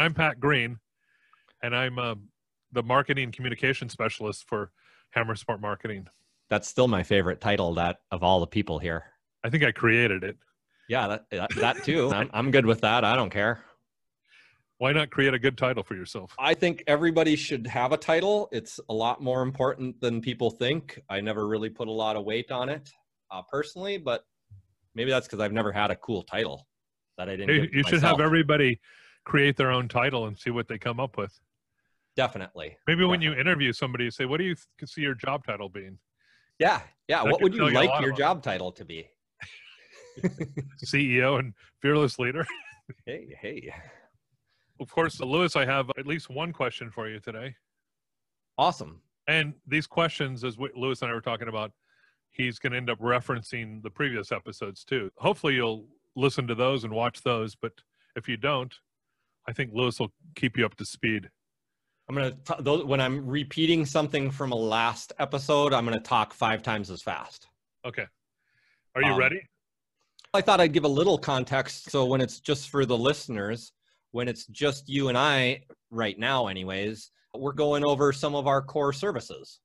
I'm Pat Green, and I'm uh, the marketing communication specialist for Hammer Smart Marketing. That's still my favorite title that of all the people here. I think I created it. Yeah, that, that, that too. I'm, I'm good with that. I don't care. Why not create a good title for yourself? I think everybody should have a title. It's a lot more important than people think. I never really put a lot of weight on it uh, personally, but maybe that's because I've never had a cool title that I didn't. Hey, you should have everybody create their own title and see what they come up with. Definitely. Maybe when Definitely. you interview somebody, you say, "What do you th- see your job title being?" Yeah, yeah. That what would you like your job title to be? CEO and fearless leader. Hey, hey. Of course, Lewis, I have at least one question for you today. Awesome. And these questions, as we, Lewis and I were talking about, he's going to end up referencing the previous episodes too. Hopefully, you'll listen to those and watch those. But if you don't, I think Lewis will keep you up to speed. I'm gonna t- those, when I'm repeating something from a last episode, I'm gonna talk five times as fast. Okay. Are you Um, ready? I thought I'd give a little context. So when it's just for the listeners, when it's just you and I right now, anyways, we're going over some of our core services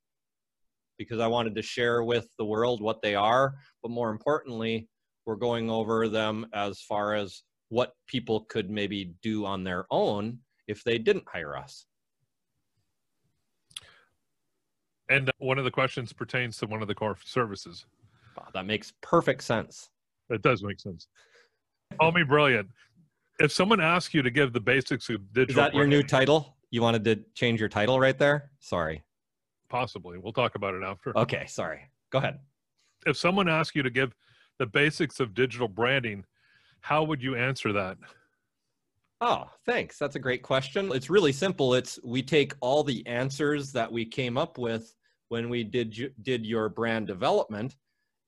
because I wanted to share with the world what they are. But more importantly, we're going over them as far as what people could maybe do on their own if they didn't hire us. And one of the questions pertains to one of the core services. Wow, that makes perfect sense. That does make sense. Call me brilliant. If someone asks you to give the basics of digital, Is that your new title? You wanted to change your title right there? Sorry. Possibly. We'll talk about it after. Okay, sorry. Go ahead. if someone asks you to give the basics of digital branding, how would you answer that? Oh, thanks. That's a great question. It's really simple. It's we take all the answers that we came up with when we did did your brand development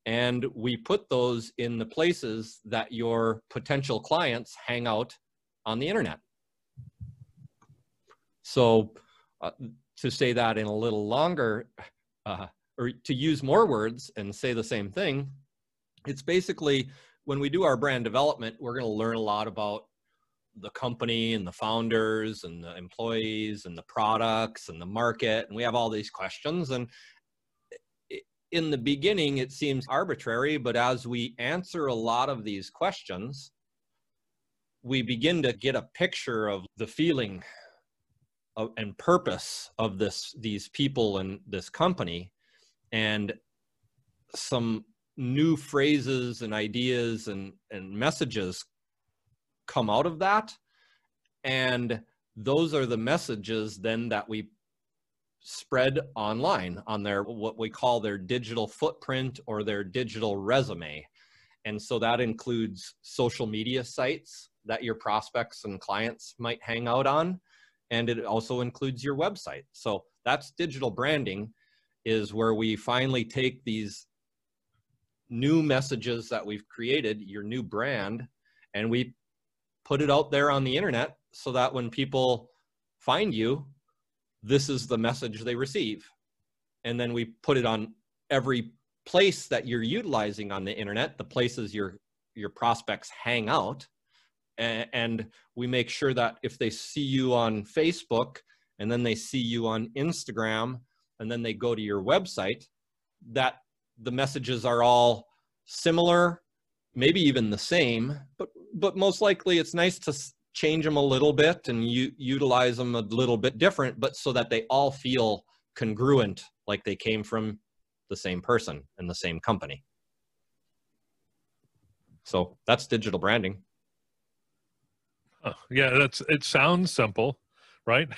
and we put those in the places that your potential clients hang out on the internet. So uh, to say that in a little longer uh, or to use more words and say the same thing, it's basically when we do our brand development, we're going to learn a lot about the company and the founders and the employees and the products and the market and we have all these questions and in the beginning it seems arbitrary but as we answer a lot of these questions we begin to get a picture of the feeling of, and purpose of this these people and this company and some new phrases and ideas and, and messages come out of that. And those are the messages then that we spread online on their what we call their digital footprint or their digital resume. And so that includes social media sites that your prospects and clients might hang out on. And it also includes your website. So that's digital branding is where we finally take these new messages that we've created your new brand and we put it out there on the internet so that when people find you, this is the message they receive. And then we put it on every place that you're utilizing on the internet, the places your your prospects hang out. A- And we make sure that if they see you on Facebook and then they see you on Instagram and then they go to your website, that the messages are all similar, maybe even the same, but but most likely it's nice to change them a little bit and you utilize them a little bit different, but so that they all feel congruent, like they came from the same person and the same company. So that's digital branding. Yeah, that's it. Sounds simple, right?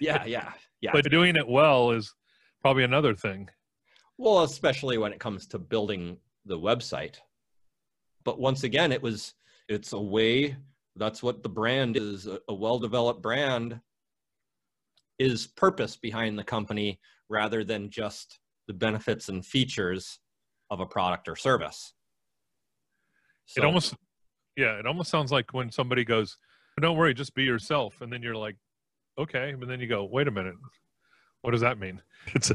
Yeah, yeah, yeah. but doing it well is probably another thing. Well, especially when it comes to building the website. But once again, it was it's a way that's what the brand is a, a well-developed brand is purpose behind the company rather than just the benefits and features of a product or service. it almost, yeah, it almost sounds like when somebody goes, "Don't worry, just be yourself," and then you're like, "Okay," but then you go, "Wait a minute, what does that mean?" It's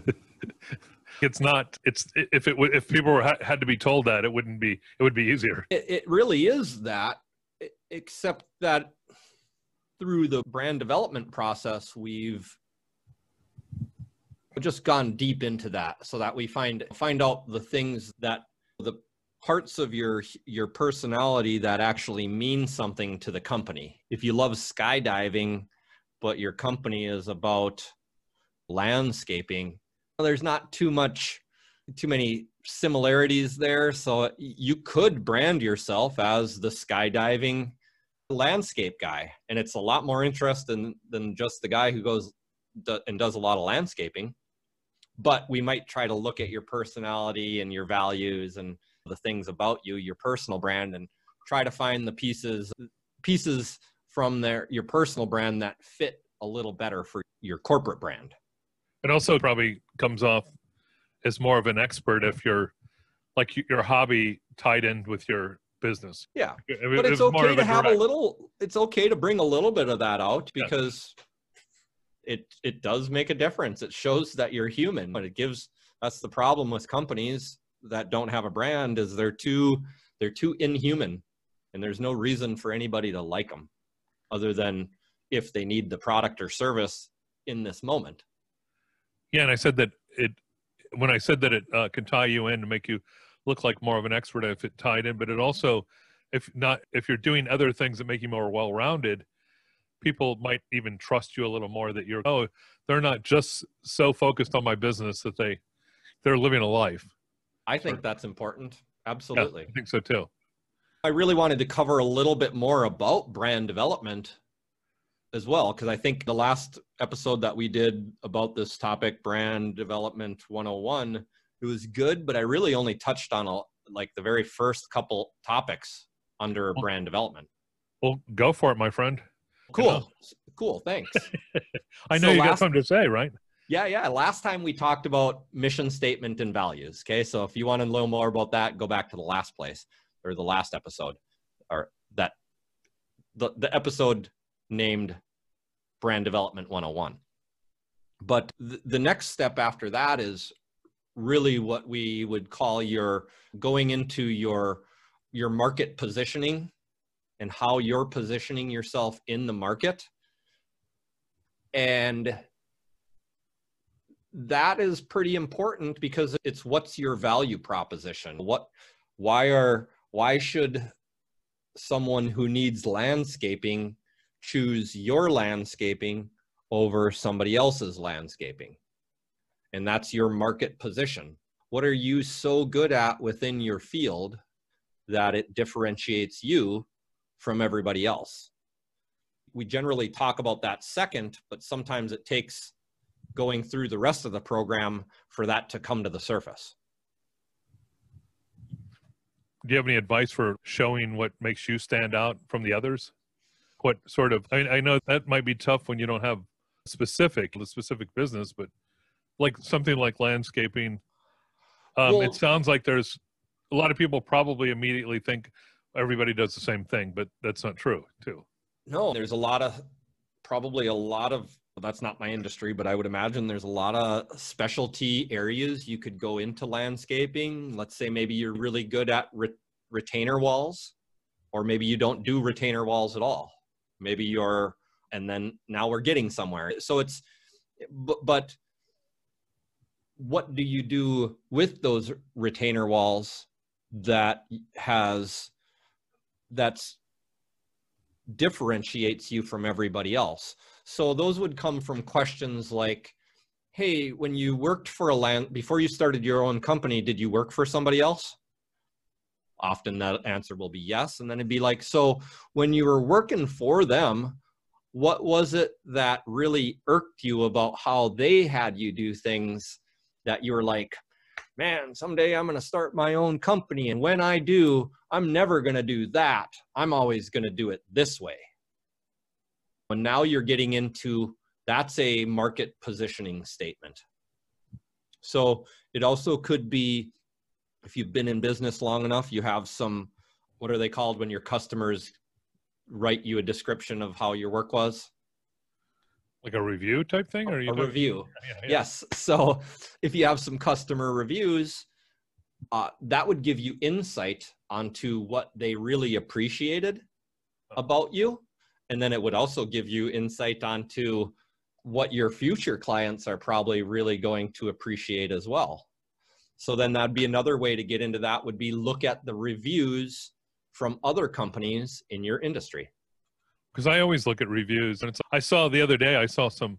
it's not. It's if it if people were had to be told that, it wouldn't be. It would be easier. it, it really is that except that through the brand development process, we've just gone deep into that so that we find find out the things that the parts of your your personality that actually mean something to the company. If you love skydiving, but your company is about landscaping, there's not too much too many similarities there. So you could brand yourself as the skydiving landscape guy, and it's a lot more interesting than just the guy who goes and does a lot of landscaping. But we might try to look at your personality and your values and the things about you, your personal brand, and try to find the pieces pieces from their your personal brand that fit a little better for your corporate brand. It also probably comes off as more of an expert if you're like your hobby tied in with your business. Yeah, it, but it's okay to have direct... a little. It's okay to bring a little bit of that out because yeah. it it does make a difference. It shows that you're human, but it gives. That's the problem with companies that don't have a brand is they're too they're too inhuman, and there's no reason for anybody to like them, other than if they need the product or service in this moment. Yeah, and I said that it when I said that it uh, can tie you in to make you look like more of an expert if it tied in, but it also, if not, if you're doing other things that make you more well-rounded, people might even trust you a little more that you're, oh, they're not just so focused on my business that they, they're living a life. I think or, that's important. Absolutely. Yeah, I think so too. I really wanted to cover a little bit more about brand development as well because i think the last episode that we did about this topic brand development 101 it was good but i really only touched on a, like the very first couple topics under well, brand development. well go for it my friend. Cool. You know. cool. Thanks. I know so you last, got something to say right? Yeah yeah. Last time we talked about mission statement and values okay? So if you want to know more about that go back to the last place or the last episode or that the, the episode named Brand Development 101. But th- the next step after that is really what we would call your going into your your market positioning and how you're positioning yourself in the market and that is pretty important because it's what's your value proposition what why are why should someone who needs landscaping choose your landscaping over somebody else's landscaping. And that's your market position. What are you so good at within your field that it differentiates you from everybody else? We generally talk about that second, but sometimes it takes going through the rest of the program for that to come to the surface. Do you have any advice for showing what makes you stand out from the others? What sort of I, I know that might be tough when you don't have specific the specific business but like something like landscaping um, well, it sounds like there's a lot of people probably immediately think everybody does the same thing but that's not true too. No there's a lot of probably a lot of well, that's not my industry but i would imagine there's a lot of specialty areas you could go into landscaping. Let's say maybe you're really good at re- retainer walls or maybe you don't do retainer walls at all maybe you're and then now we're getting somewhere. So it's but, but what do you do with those retainer walls that has that's differentiates you from everybody else? So those would come from questions like hey when you worked for a land before you started your own company did you work for somebody else often that answer will be yes. And then it'd be like, so when you were working for them, what was it that really irked you about how they had you do things that you were like, man, someday I'm going to start my own company. And when I do, I'm never going to do that. I'm always going to do it this way. And now you're getting into that's a market positioning statement. So it also could be if you've been in business long enough, you have some, what are they called when your customers write you a description of how your work was? Like a review type thing? Or a, a review. Yeah, yeah. Yes. So if you have some customer reviews, uh, that would give you insight onto what they really appreciated about you. and then it would also give you insight onto what your future clients are probably really going to appreciate as well. So then that'd be another way to get into that would be look at the reviews from other companies in your industry. Because I always look at reviews, and it's. I saw the other day. I saw some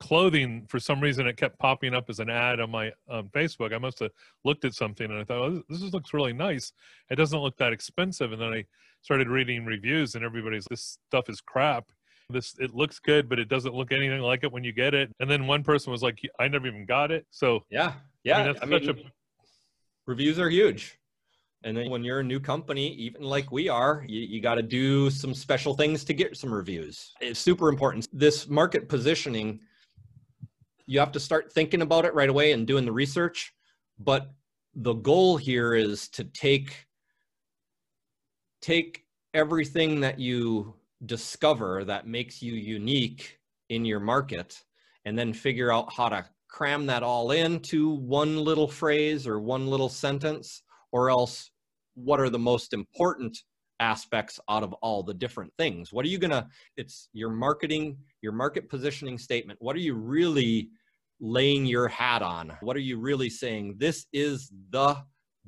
clothing for some reason. It kept popping up as an ad on my um, Facebook. I must have looked at something, and I thought, oh, this, looks really nice. It doesn't look that expensive. And then I started reading reviews, and everybody's this stuff is crap. This it looks good, but it doesn't look anything like it when you get it. And then one person was like, I never even got it. So yeah, yeah. I mean, that's I such mean, a reviews are huge. And then when you're a new company, even like we are, you, you got to do some special things to get some reviews. It's super important. This market positioning, you have to start thinking about it right away and doing the research. But the goal here is to take take everything that you discover that makes you unique in your market and then figure out how to cram that all into one little phrase or one little sentence or else what are the most important aspects out of all the different things? What are you gonna it's your marketing your market positioning statement. What are you really laying your hat on? What are you really saying this is the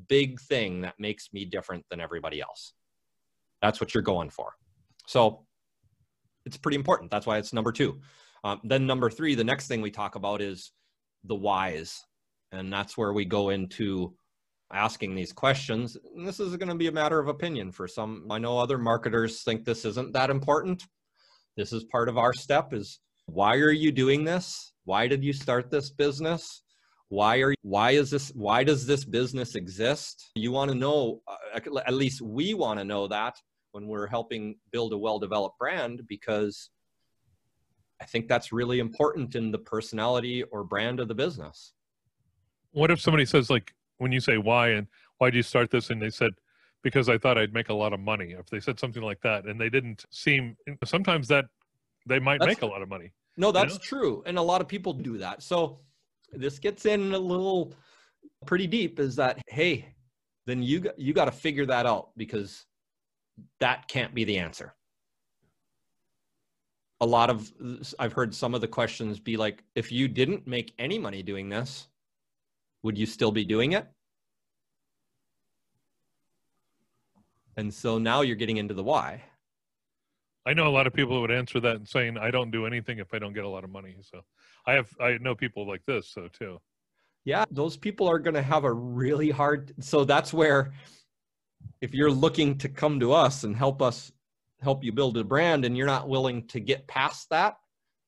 big thing that makes me different than everybody else. That's what you're going for. So it's pretty important. That's why it's number two. Um, then number three the next thing we talk about is the whys. And that's where we go into asking these questions. And this is going to be a matter of opinion for some. I know other marketers think this isn't that important. This is part of our step is why are you doing this? Why did you start this business? Why are why is this why does this business exist? You want to know uh, at least we want to know that when we're helping build a well-developed brand because I think that's really important in the personality or brand of the business. What if somebody says, like, when you say why and why do you start this, and they said, because I thought I'd make a lot of money. If they said something like that, and they didn't seem, sometimes that they might that's, make a lot of money. No, that's you know? true, and a lot of people do that. So this gets in a little pretty deep. Is that hey, then you you got to figure that out because that can't be the answer a lot of I've heard some of the questions be like, if you didn't make any money doing this, would you still be doing it? And so now you're getting into the why. I know a lot of people would answer that and saying, I don't do anything if I don't get a lot of money. So I have, I know people like this, so too. Yeah, those people are going to have a really hard. So that's where, if you're looking to come to us and help us help you build a brand and you're not willing to get past that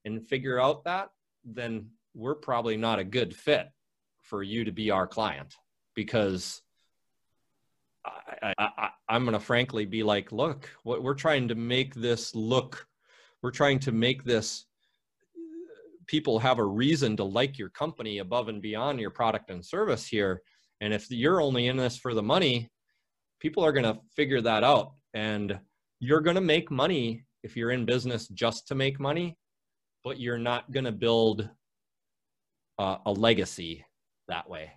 and figure out that, then we're probably not a good fit for you to be our client because I, am going to frankly be like, look, what we're trying to make this look, we're trying to make this people have a reason to like your company above and beyond your product and service here. And if you're only in this for the money, people are going to figure that out. And you're going to make money if you're in business just to make money, but you're not going to build uh, a legacy that way.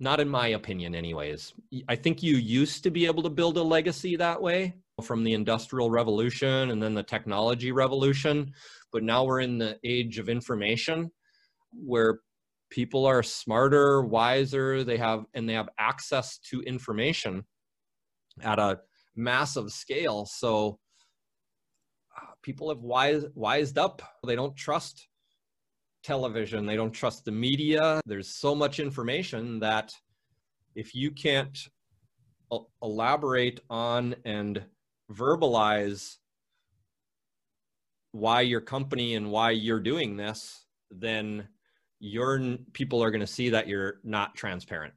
Not in my opinion, anyways. I think you used to be able to build a legacy that way from the industrial revolution and then the technology revolution. But now we're in the age of information where people are smarter, wiser, they have and they have access to information at a massive scale. So uh, people have wise, wised up. They don't trust television. They don't trust the media. There's so much information that if you can't elaborate on and verbalize why your company and why you're doing this, then your people are going to see that you're not transparent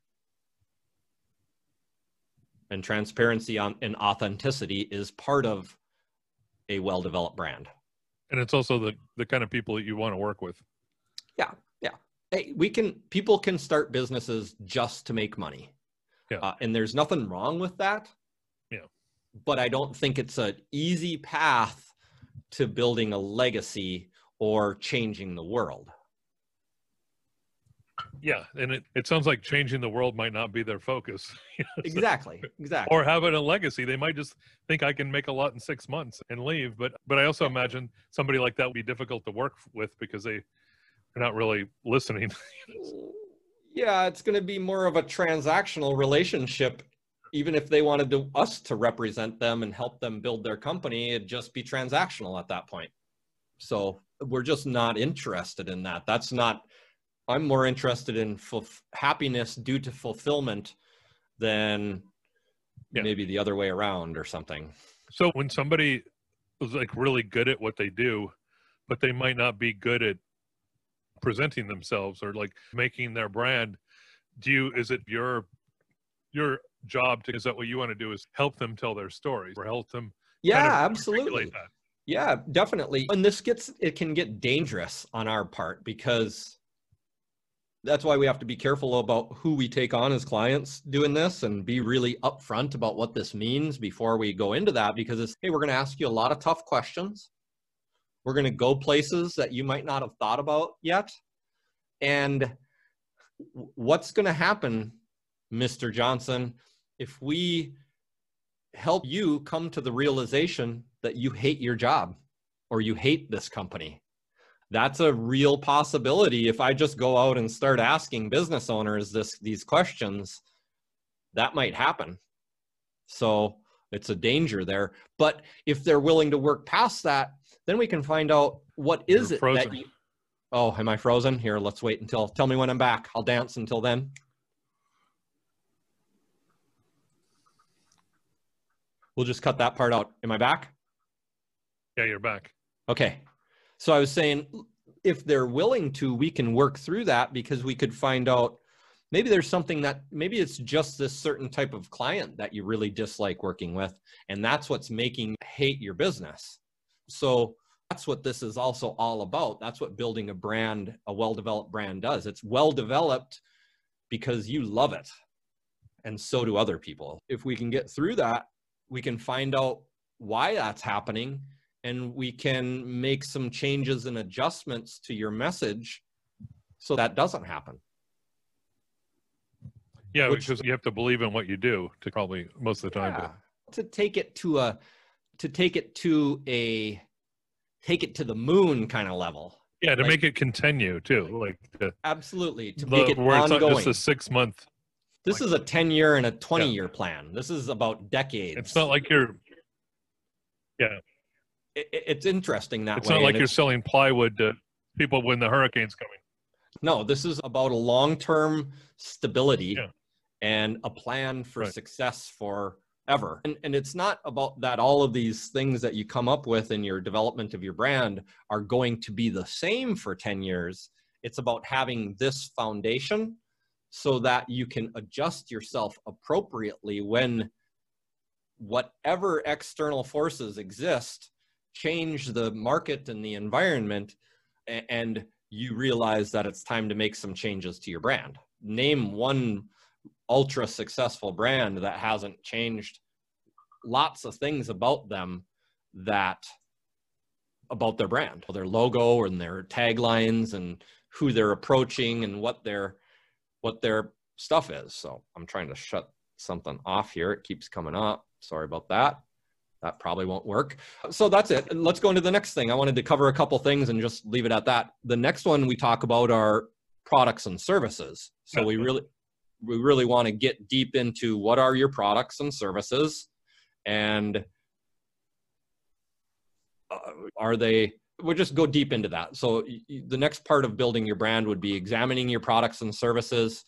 and transparency on, and authenticity is part of a well-developed brand. And it's also the the kind of people that you want to work with. Yeah yeah. Hey we can people can start businesses just to make money. Yeah. Uh, and there's nothing wrong with that. Yeah. But i don't think it's an easy path to building a legacy or changing the world yeah, and it, it sounds like changing the world might not be their focus. exactly, exactly. Or having a legacy. They might just think I can make a lot in six months and leave. But but I also imagine somebody like that would be difficult to work with because they they're not really listening. yeah, it's going to be more of a transactional relationship. Even if they wanted to, us to represent them and help them build their company, it'd just be transactional at that point. So we're just not interested in that. That's not I'm more interested in happiness due to fulfillment than yeah. maybe the other way around or something. So when somebody is like really good at what they do, but they might not be good at presenting themselves or like making their brand, do you is it your your job to is that what you want to do is help them tell their stories or help them Yeah, kind of absolutely. Yeah, definitely. And this gets it can get dangerous on our part because that's why we have to be careful about who we take on as clients doing this and be really upfront about what this means before we go into that because it's hey we're going to ask you a lot of tough questions. We're going to go places that you might not have thought about yet. And what's going to happen mr johnson if we help you come to the realization that you hate your job or you hate this company? that's a real possibility. If i just go out and start asking business owners this these questions that might happen. So it's a danger there. But if they're willing to work past that then we can find out what is You're it frozen. that you, oh am i frozen? Here let's wait until tell me when i'm back. I'll dance until then. We'll just cut that part out. Am i back? Yeah you're back. Okay. So I was saying, if they're willing to, we can work through that because we could find out maybe there's something that maybe it's just this certain type of client that you really dislike working with, and that's what's making hate your business. So that's what this is also all about. That's what building a brand, a well developed brand does. It's well developed because you love it, and so do other people. If we can get through that, we can find out why that's happening and we can make some changes and adjustments to your message so that doesn't happen. Yeah, Which, because you have to believe in what you do to probably most of the time. Yeah, to, take it to a to take it to a take it to the moon kind of level. Yeah, to like, make it continue too, like to, absolutely to the, make it where ongoing. It's not just a six month. This like, is a ten year and a twenty yeah. year plan. This is about decades. It's not like you're. Yeah, it, it's interesting that it's way. not like and you're selling plywood to people when the hurricane's coming. No, this is about a long term stability yeah. and a plan for right. success forever. And, and it's not about that all of these things that you come up with in your development of your brand are going to be the same for 10 years. It's about having this foundation so that you can adjust yourself appropriately when whatever external forces exist change the market and the environment and you realize that it's time to make some changes to your brand. Name one ultra successful brand that hasn't changed lots of things about them that about their brand, their logo and their taglines and who they're approaching and what their what their stuff is. So I'm trying to shut something off here. It keeps coming up. Sorry about that that probably won't work. So that's it. Let's go into the next thing. I wanted to cover a couple things and just leave it at that. The next one we talk about are products and services. So we really we really want to get deep into what are your products and services and uh, are they we'll just go deep into that. So the next part of building your brand would be examining your products and services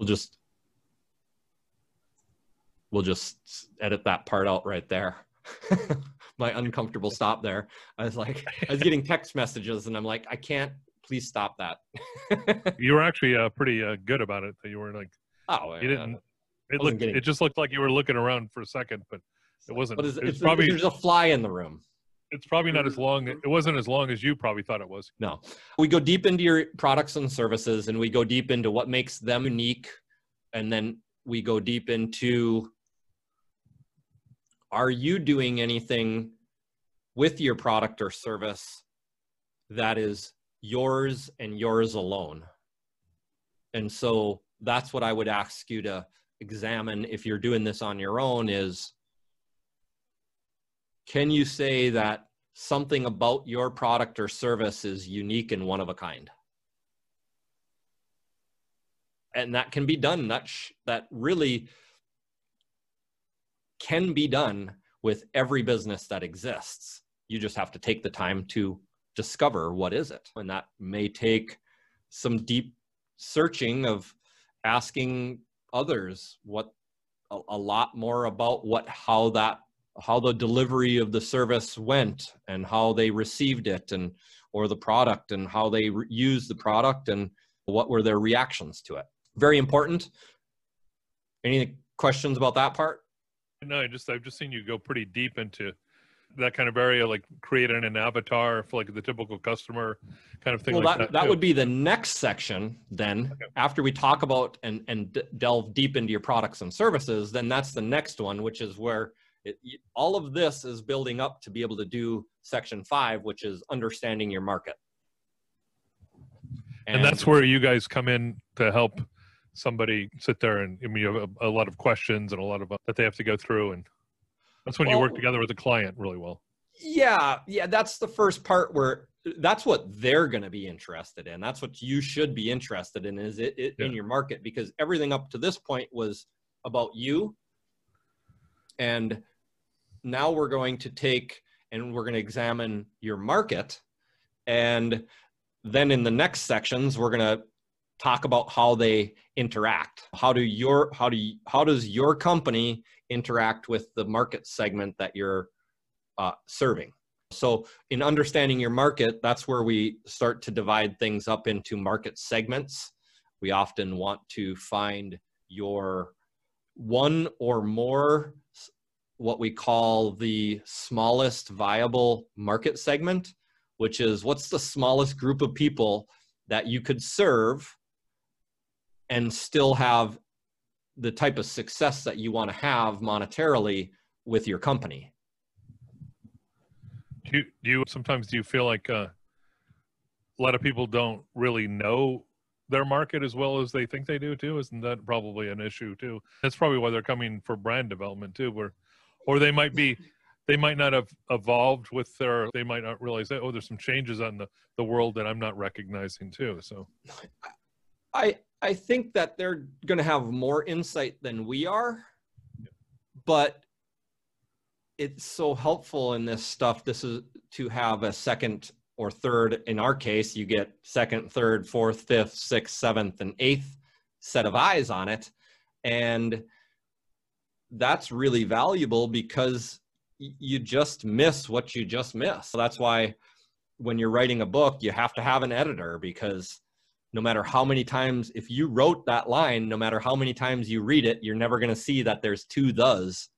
We'll just we'll just edit that part out right there. My uncomfortable stop there. I was like, I was getting text messages, and I'm like, I can't. Please stop that. you were actually uh, pretty uh, good about it. That you were like, oh, you yeah. didn't. It looked. Getting... It just looked like you were looking around for a second, but it wasn't. But it's, it it's probably there's a fly in the room it's probably not as mm-hmm. long. It wasn't as long as you probably thought it was. No, we go deep into your products and services, and we go deep into what makes them unique, and then we go deep into are you doing anything with your product or service that is yours and yours alone? And so that's what I would ask you to examine if you're doing this on your own is can you say that something about your product or service is unique and one of a kind? And that can be done. That, sh- that really can be done with every business that exists. You just have to take the time to discover what is it. And that may take some deep searching of asking others what a, a lot more about what how that how the delivery of the service went and how they received it and or the product and how they re- used the product and what were their reactions to it very important any questions about that part No, I just I've just seen you go pretty deep into that kind of area, like creating an avatar for like the typical customer kind of thing. well like that, that, that would be the next section then Okay. after we talk about and and d- delve deep into your products and services then that's the next one which is where it, all of this is building up to be able to do section five which is understanding your market. And that's where you guys come in to help somebody sit there and I mean you have a, a lot of questions and a lot of uh, that they have to go through and that's when you work together with the client really well. yeah yeah that's the first part where that's what they're going to be interested in. That's what you should be interested in is it, it in your market because everything up to this point was about you and now we're going to take and we're going to examine your market. And then in the next sections we're going to talk about how they interact. How do your how do you, how does your company interact with the market segment that you're uh, serving? So in understanding your market that's where we start to divide things up into market segments. We often want to find your one or more what we call the smallest viable market segment which is what's the smallest group of people that you could serve and still have the type of success that you want to have monetarily with your company. Do you, do you sometimes do you feel like uh, a lot of people don't really know their market as well as they think they do too? Isn't that probably an issue too? That's probably why they're coming for brand development too, where or they might be they might not have evolved with their they might not realize that oh there's some changes on the the world that I'm not recognizing too. So I I think that they're going to have more insight than we are, but it's so helpful in this stuff. This is to have a second or third. In our case, you get second, third, fourth, fifth, sixth, seventh, and eighth set of eyes on it, and that's really valuable because you just miss what you just miss. So that's why when you're writing a book, you have to have an editor because no matter how many times if you wrote that line no matter how many times you read it you're never going to see that there's two thes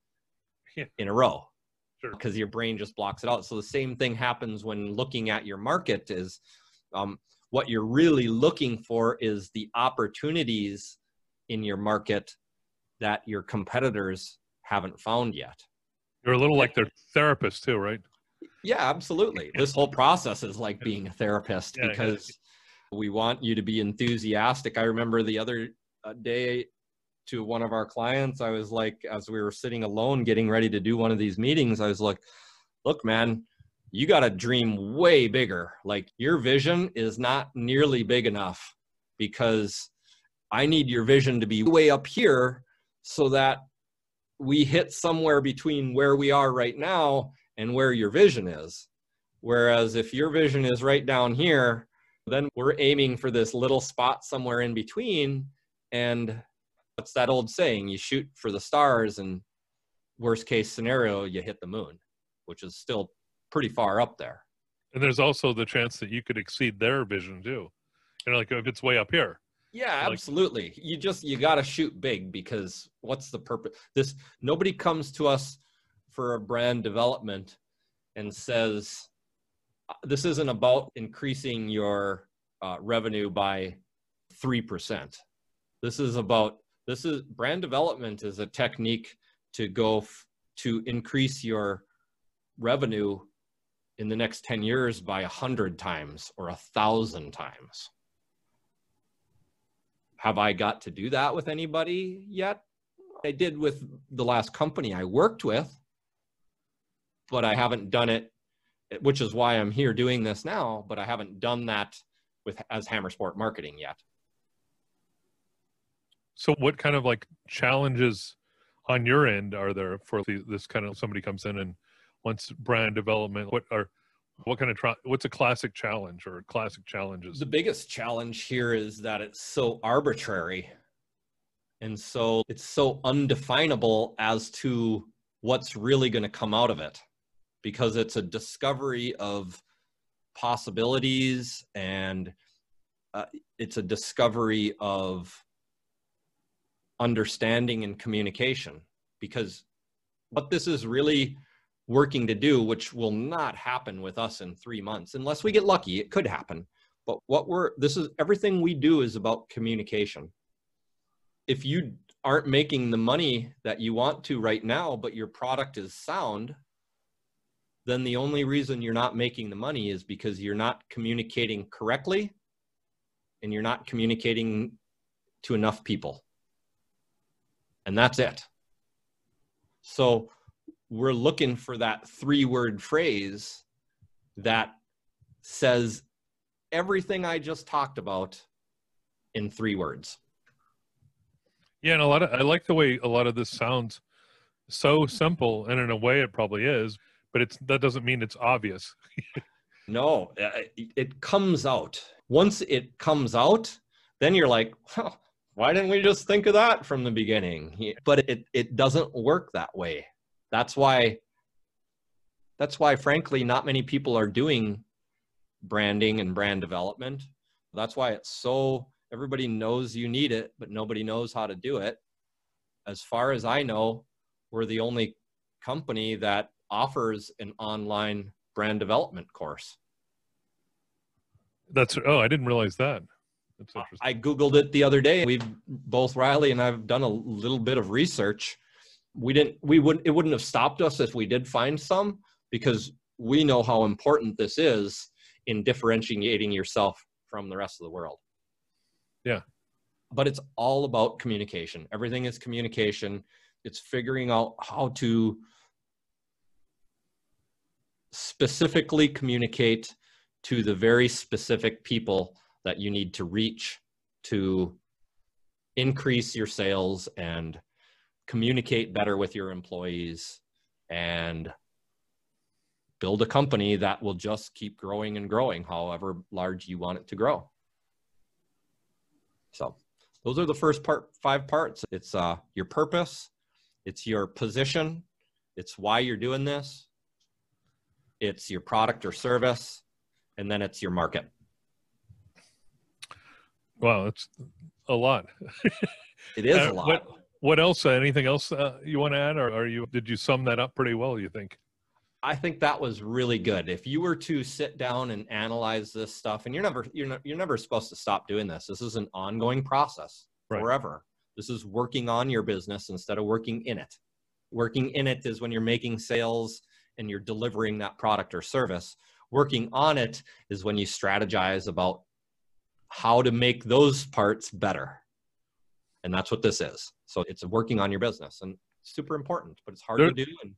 Yeah. in a row Sure. because your brain just blocks it out so the same thing happens when looking at your market is um, what you're really looking for is the opportunities in your market that your competitors haven't found yet you're a little like their therapist too, right? yeah, absolutely. This whole process is like being a therapist Yeah, yeah. because we want you to be enthusiastic. I remember the other uh, day to one of our clients, I was like, as we were sitting alone getting ready to do one of these meetings, I was like, look, man, you got to dream way bigger. Like your vision is not nearly big enough because I need your vision to be way up here so that we hit somewhere between where we are right now and where your vision is. Whereas if your vision is right down here, then we're aiming for this little spot somewhere in between. And what's that old saying? You shoot for the stars, and worst case scenario, you hit the moon, which is still pretty far up there. And there's also the chance that you could exceed their vision too. You know, like if it's way up here. Yeah, Like- absolutely. You just you got to shoot big because what's the purpose? This nobody comes to us for a brand development and says "Uh, this isn't about increasing your uh, revenue by three percent. This is about this is brand development is a technique to go f- to increase your revenue in the next 10 years by a hundred times or a thousand times. Have I got to do that with anybody yet? I did with the last company I worked with, but I haven't done it, which is why I'm here doing this now, but I haven't done that with as Hammer Sport marketing yet. So what kind of like challenges on your end are there for this kind of somebody comes in and wants brand development? What are what kind of tra- what's a classic challenge or classic challenges? The biggest challenge here is that it's so arbitrary. And so it's so undefinable as to what's really going to come out of it because it's a discovery of possibilities and uh, it's a discovery of understanding and communication because what this is really working to do, which will not happen with us in three months, unless we get lucky, it could happen. But what we're, this is everything we do is about communication. If you aren't making the money that you want to right now, but your product is sound, then the only reason you're not making the money is because you're not communicating correctly and you're not communicating to enough people. And that's it. So we're looking for that three word phrase that says everything I just talked about in three words. Yeah, and a lot of I like the way a lot of this sounds so simple, and in a way it probably is, but it's that doesn't mean it's obvious. no, uh, it comes out. Once it comes out, then you're like, why didn't we just think of that from the beginning? But it, it doesn't work that way. That's why, that's why, frankly, not many people are doing branding and brand development. That's why it's so, everybody knows you need it, but nobody knows how to do it. As far as I know, we're the only company that offers an online brand development course. That's, oh, I didn't realize that. That's interesting. I Googled it the other day. We've both Riley and I've done a little bit of research. We didn't, we wouldn't, it wouldn't have stopped us if we did find some because we know how important this is in differentiating yourself from the rest of the world. Yeah. But it's all about communication. Everything is communication. It's figuring out how to specifically communicate to the very specific people that you need to reach to increase your sales and communicate better with your employees and build a company that will just keep growing and growing however large you want it to grow so those are the first part five parts it's uh, your purpose it's your position it's why you're doing this it's your product or service and then it's your market Wow, it's a lot. it is uh, a lot. What, what else? Uh, anything else uh, you want to add, or are you? Did you sum that up pretty well? You think? I think that was really good. If you were to sit down and analyze this stuff, and you're never you're not, you're never supposed to stop doing this. This is an ongoing process right. forever. This is working on your business instead of working in it. Working in it is when you're making sales and you're delivering that product or service. Working on it is when you strategize about how to make those parts better. And that's what this is. So it's working on your business and super important, but it's hard there, to do. And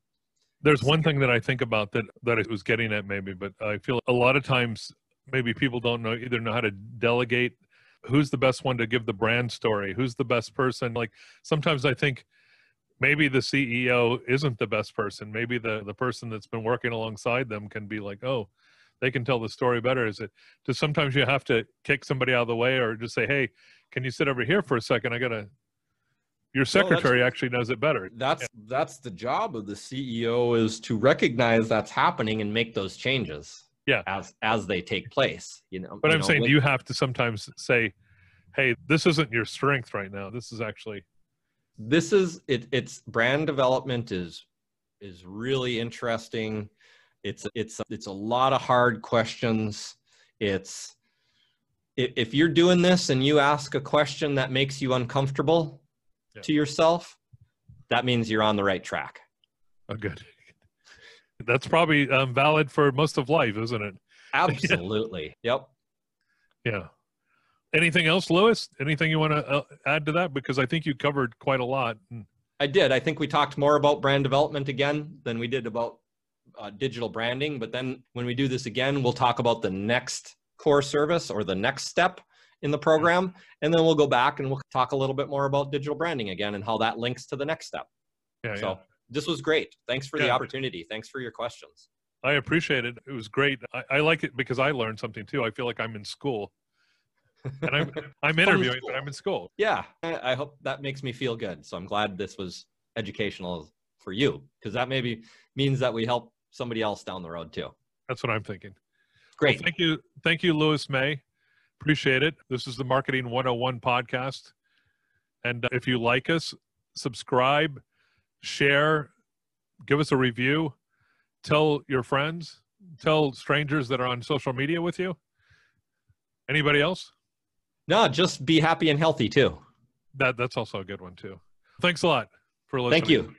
there's one thing that I think about that that I was getting at maybe, but I feel a lot of times maybe people don't know either know how to delegate who's the best one to give the brand story, who's the best person. Like sometimes I think maybe the CEO isn't the best person. Maybe the the person that's been working alongside them can be like, oh, they can tell the story better is it does sometimes you have to kick somebody out of the way or just say hey can you sit over here for a second i gotta your secretary no, actually knows it better that's yeah. that's the job of the ceo is to recognize that's happening and make those changes yeah as as they take place you know but you i'm know, saying with, you have to sometimes say hey this isn't your strength right now this is actually this is it it's brand development is is really interesting it's it's it's a lot of hard questions. It's if you're doing this and you ask a question that makes you uncomfortable yeah. to yourself, that means you're on the right track. Oh, good. That's probably um, valid for most of life, isn't it? Absolutely. yep. Yeah. Anything else, Lewis? Anything you want to uh, add to that? Because I think you covered quite a lot. Mm. I did. I think we talked more about brand development again than we did about uh, digital branding. But then when we do this again, we'll talk about the next core service or the next step in the program. And then we'll go back and we'll talk a little bit more about digital branding again and how that links to the next step. Yeah, so yeah. this was great. Thanks for the opportunity. Thanks for your questions. I appreciate it. It was great. I, I like it because I learned something too. I feel like I'm in school. And I'm I'm interviewing, but. I'm in school. Yeah, I I hope that makes me feel good. So I'm glad this was educational for you because that maybe means that we help somebody else down the road too. That's what I'm thinking. Well, Great. thank you. Thank you, Lewis May. Appreciate it. This is the Marketing 101 podcast. And uh, if you like us, subscribe, share, give us a review, tell your friends, tell strangers that are on social media with you. Anybody else? No, just be happy and healthy too. That that's also a good one too. Thanks a lot for listening. Thank you.